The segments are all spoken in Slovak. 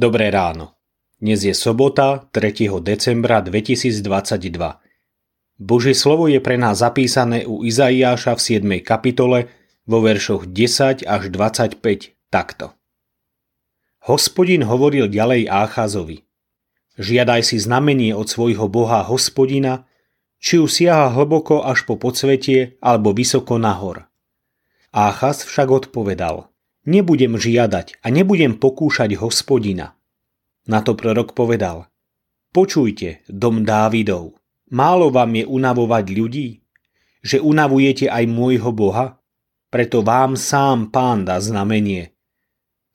Dobré ráno. Dnes je sobota 3. decembra 2022. Božie slovo je pre nás zapísané u Izaiáša v 7. kapitole vo veršoch 10 až 25 takto. Hospodin hovoril ďalej Áchazovi. Žiadaj si znamenie od svojho boha hospodina, či už siaha hlboko až po podsvetie alebo vysoko nahor. Áchaz však odpovedal – Nebudem žiadať a nebudem pokúšať hospodina. Na to prorok povedal, počujte, dom Dávidov, málo vám je unavovať ľudí, že unavujete aj môjho Boha? Preto vám sám pán dá znamenie.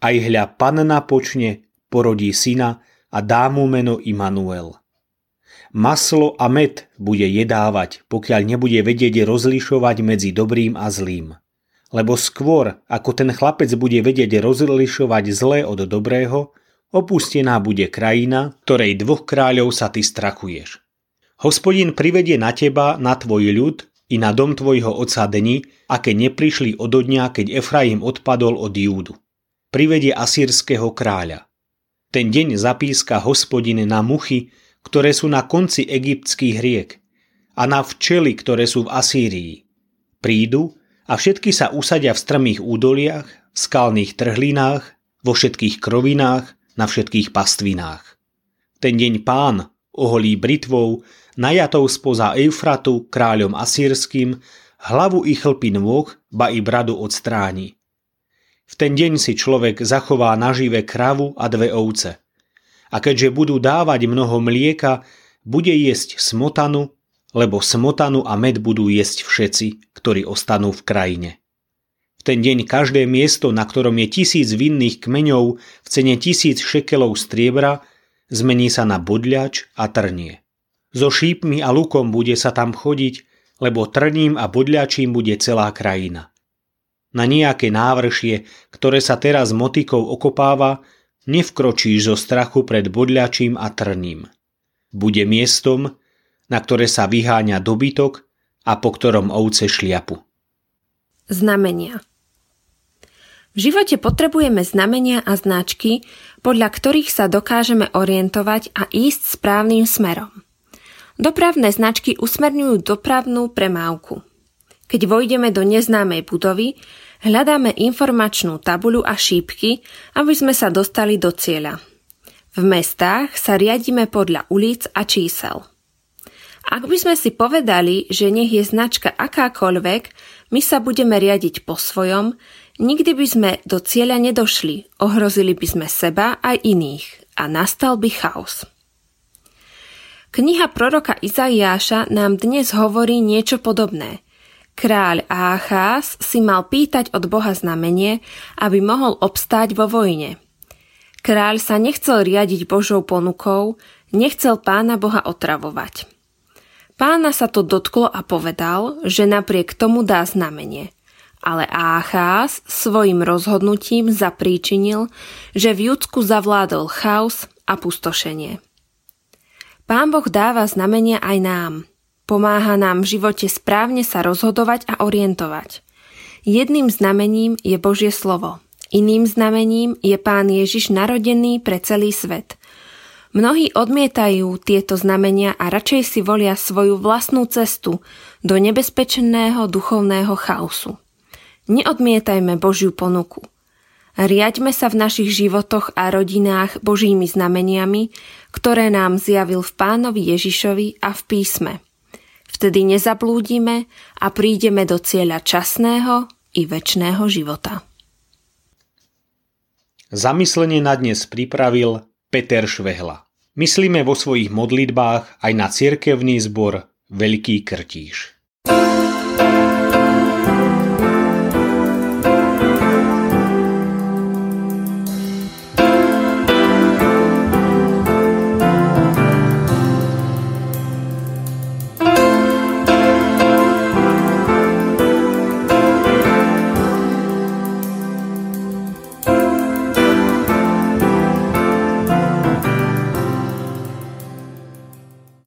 Aj hľa panna počne, porodí syna a dá mu meno Immanuel. Maslo a med bude jedávať, pokiaľ nebude vedieť rozlišovať medzi dobrým a zlým lebo skôr, ako ten chlapec bude vedieť rozlišovať zlé od dobrého, opustená bude krajina, ktorej dvoch kráľov sa ty strachuješ. Hospodin privedie na teba, na tvoj ľud i na dom tvojho otca dni, aké neprišli od dňa, keď Efraim odpadol od Júdu. Privedie asýrského kráľa. Ten deň zapíska hospodin na muchy, ktoré sú na konci egyptských riek a na včely, ktoré sú v Asýrii. Prídu a všetky sa usadia v strmých údoliach, v skalných trhlinách, vo všetkých krovinách, na všetkých pastvinách. Ten deň pán oholí britvou, najatou spoza Eufratu kráľom asýrským, hlavu i chlpy nôh, ba i bradu odstráni. V ten deň si človek zachová nažive kravu a dve ovce. A keďže budú dávať mnoho mlieka, bude jesť smotanu lebo smotanu a med budú jesť všetci, ktorí ostanú v krajine. V ten deň každé miesto, na ktorom je tisíc vinných kmeňov v cene tisíc šekelov striebra, zmení sa na bodľač a trnie. So šípmi a lukom bude sa tam chodiť, lebo trním a bodľačím bude celá krajina. Na nejaké návršie, ktoré sa teraz motikou okopáva, nevkročíš zo strachu pred bodľačím a trním. Bude miestom, na ktoré sa vyháňa dobytok a po ktorom ovce šliapu. Znamenia V živote potrebujeme znamenia a značky, podľa ktorých sa dokážeme orientovať a ísť správnym smerom. Dopravné značky usmerňujú dopravnú premávku. Keď vojdeme do neznámej budovy, hľadáme informačnú tabuľu a šípky, aby sme sa dostali do cieľa. V mestách sa riadíme podľa ulic a čísel. Ak by sme si povedali, že nech je značka akákoľvek, my sa budeme riadiť po svojom, nikdy by sme do cieľa nedošli, ohrozili by sme seba aj iných a nastal by chaos. Kniha proroka Izaiáša nám dnes hovorí niečo podobné. Kráľ Áchás si mal pýtať od Boha znamenie, aby mohol obstáť vo vojne. Kráľ sa nechcel riadiť Božou ponukou, nechcel pána Boha otravovať. Pána sa to dotklo a povedal, že napriek tomu dá znamenie. Ale Áchás svojim rozhodnutím zapríčinil, že v Judsku zavládol chaos a pustošenie. Pán Boh dáva znamenia aj nám. Pomáha nám v živote správne sa rozhodovať a orientovať. Jedným znamením je Božie slovo. Iným znamením je Pán Ježiš narodený pre celý svet – Mnohí odmietajú tieto znamenia a radšej si volia svoju vlastnú cestu do nebezpečného duchovného chaosu. Neodmietajme Božiu ponuku. Riaďme sa v našich životoch a rodinách Božími znameniami, ktoré nám zjavil v pánovi Ježišovi a v písme. Vtedy nezablúdime a prídeme do cieľa časného i väčšného života. Zamyslenie na dnes pripravil Peter Švehla. Myslíme vo svojich modlitbách aj na cirkevný zbor Veľký Krtíš.